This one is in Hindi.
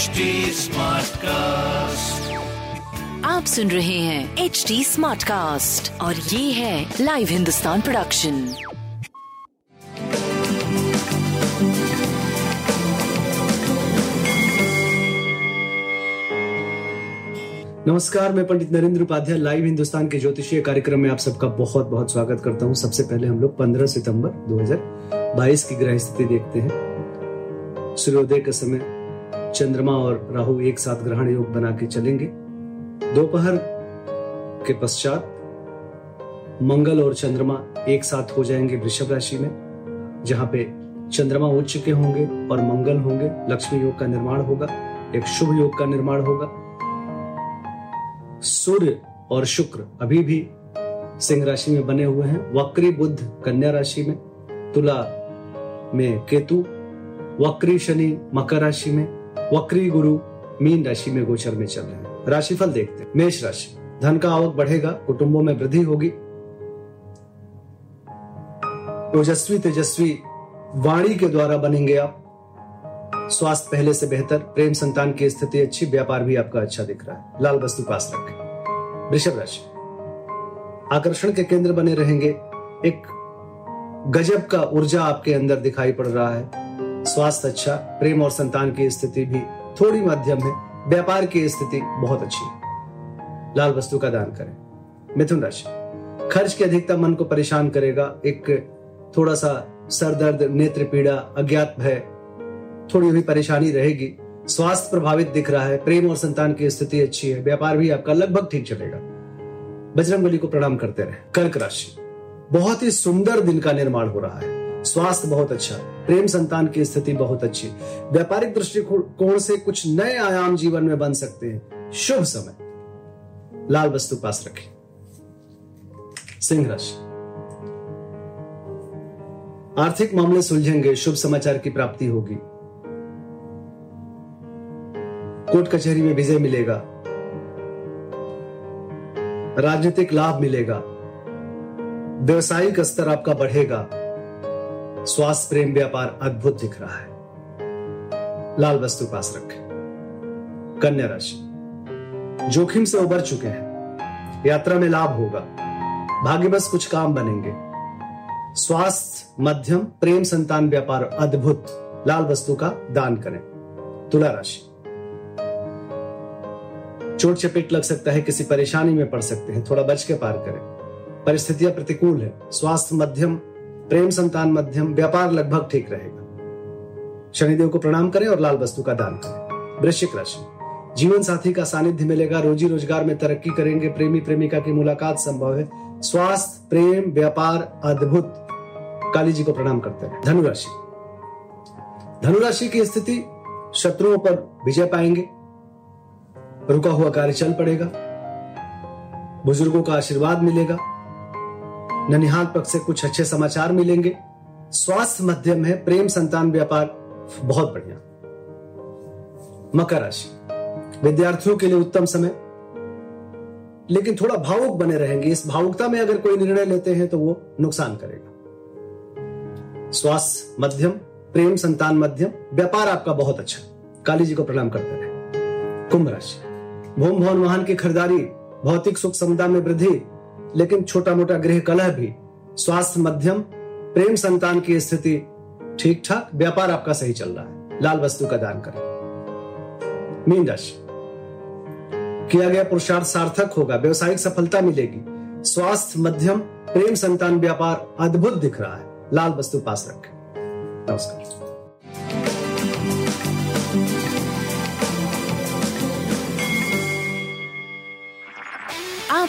HD Smartcast. आप सुन रहे हैं एच डी स्मार्ट कास्ट और ये है लाइव हिंदुस्तान प्रोडक्शन नमस्कार मैं पंडित नरेंद्र उपाध्याय लाइव हिंदुस्तान के ज्योतिषीय कार्यक्रम में आप सबका बहुत बहुत स्वागत करता हूँ। सबसे पहले हम लोग 15 सितंबर 2022 की ग्रह स्थिति देखते हैं। सूर्योदय का समय चंद्रमा और राहु एक साथ ग्रहण योग बना के चलेंगे। दोपहर के पश्चात मंगल और चंद्रमा एक साथ हो जाएँगे वृषभ राशि में, जहाँ पे चंद्रमा उच्च के होंगे और मंगल होंगे। लक्ष्मी योग का निर्माण होगा, एक शुभ योग का निर्माण होगा। सूर्य और शुक्र अभी भी सिंह राशि में बने हुए हैं। वक्री बुद्ध कन्या राशि में, तुला में केतु, वक्री शनि मकर राशि में वक्री गुरु मीन राशि में गोचर में चल रहे हैं। राशिफल देखते हैं। मेष राशि। धन का आवक बढ़ेगा, कुटुंबों में वृद्धि होगी। ओजस्वी तेजस्वी वाणी के द्वारा बनेंगे आप। स्वास्थ्य पहले से बेहतर, प्रेम संतान की स्थिति अच्छी, व्यापार भी आपका अच्छा दिख रहा है। लाल वस्तु पास रखें। वृषभ राशि। आकर्षण के केंद्र बने रहेंगे। एक गजब का ऊर्जा आपके अंदर दिखाई पड़ रहा है। स्वास्थ्य अच्छा प्रेम और संतान की स्थिति भी थोड़ी मध्यम है। व्यापार की स्थिति बहुत अच्छी है। लाल वस्तु का दान करें। मिथुन राशि। खर्च की अधिकता मन को परेशान करेगा। एक थोड़ा सा सर दर्द नेत्र पीड़ा, अज्ञात भय थोड़ी हुई परेशानी रहेगी। स्वास्थ्य प्रभावित दिख रहा है। प्रेम और संतान की स्थिति अच्छी है। व्यापार भी आपका लगभग ठीक चलेगा। बजरंग बली को प्रणाम करते रहे। कर्क राशि। बहुत ही सुंदर दिन का निर्माण हो रहा है। स्वास्थ्य बहुत अच्छा प्रेम संतान की स्थिति बहुत अच्छी। व्यापारिक दृष्टिकोण से कुछ नए आयाम जीवन में बन सकते हैं। शुभ समय। लाल वस्तु पास रखें। सिंह राशि। आर्थिक मामले सुलझेंगे, शुभ समाचार की प्राप्ति होगी। कोर्ट कचहरी में विजय मिलेगा। राजनीतिक लाभ मिलेगा। व्यवसायिक स्तर आपका बढ़ेगा। स्वास्थ्य प्रेम व्यापार अद्भुत दिख रहा है। लाल वस्तु पास रखें। कन्या राशि। जोखिम से उबर चुके हैं। यात्रा में लाभ होगा। भाग्य बस कुछ काम बनेंगे। स्वास्थ्य, मध्यम, प्रेम संतान व्यापार अद्भुत। लाल वस्तु का दान करें। तुला राशि। चोट चपेट लग सकता है, किसी परेशानी में पड़ सकते हैं। थोड़ा बच के पार करें। परिस्थितियाँ प्रतिकूल है। स्वास्थ्य, मध्यम प्रेम संतान मध्यम, व्यापार लगभग ठीक रहेगा। शनिदेव को प्रणाम करें और लाल वस्तु का दान करें। वृश्चिक राशि। जीवन साथी का सानिध्य मिलेगा, रोजी रोज़गार में तरक्की करेंगे, प्रेमी प्रेमिका की मुलाकात संभव है। स्वास्थ्य, प्रेम, व्यापार अद्भुत। काली जी को प्रणाम करते हैं धनुराशि। धनुराशि की स्थिति, शत्रुओं पर विजय पाएँगे। रुका हुआ कार्य चल पड़ेगा। बुज़ुर्गों का आशीर्वाद मिलेगा। ननिहाल पक्ष से कुछ अच्छे समाचार मिलेंगे। स्वास्थ्य मध्यम है प्रेम संतान व्यापार बहुत बढ़िया। मकर राशि। विद्यार्थियों के लिए उत्तम समय। लेकिन थोड़ा भावुक बने रहेंगे। इस भावुकता में अगर कोई निर्णय लेते हैं तो वो नुकसान करेगा। स्वास्थ्य मध्यम, प्रेम संतान मध्यम, व्यापार आपका बहुत अच्छा। काली जी को प्रणाम करते रहे। कुंभ राशि। भूम भवन वाहन की खरीदारी, भौतिक सुख समुदाय में वृद्धि लेकिन छोटा मोटा गृह कलह भी, स्वास्थ्य मध्यम, प्रेम संतान की स्थिति ठीक ठाक व्यापार आपका सही चल रहा है। लाल वस्तु का दान करें। मीन राशि। किया गया पुरुषार्थ सार्थक होगा, व्यवसायिक सफलता मिलेगी, स्वास्थ्य मध्यम, प्रेम संतान, व्यापार अद्भुत दिख रहा है। लाल वस्तु पास रखें। नमस्कार।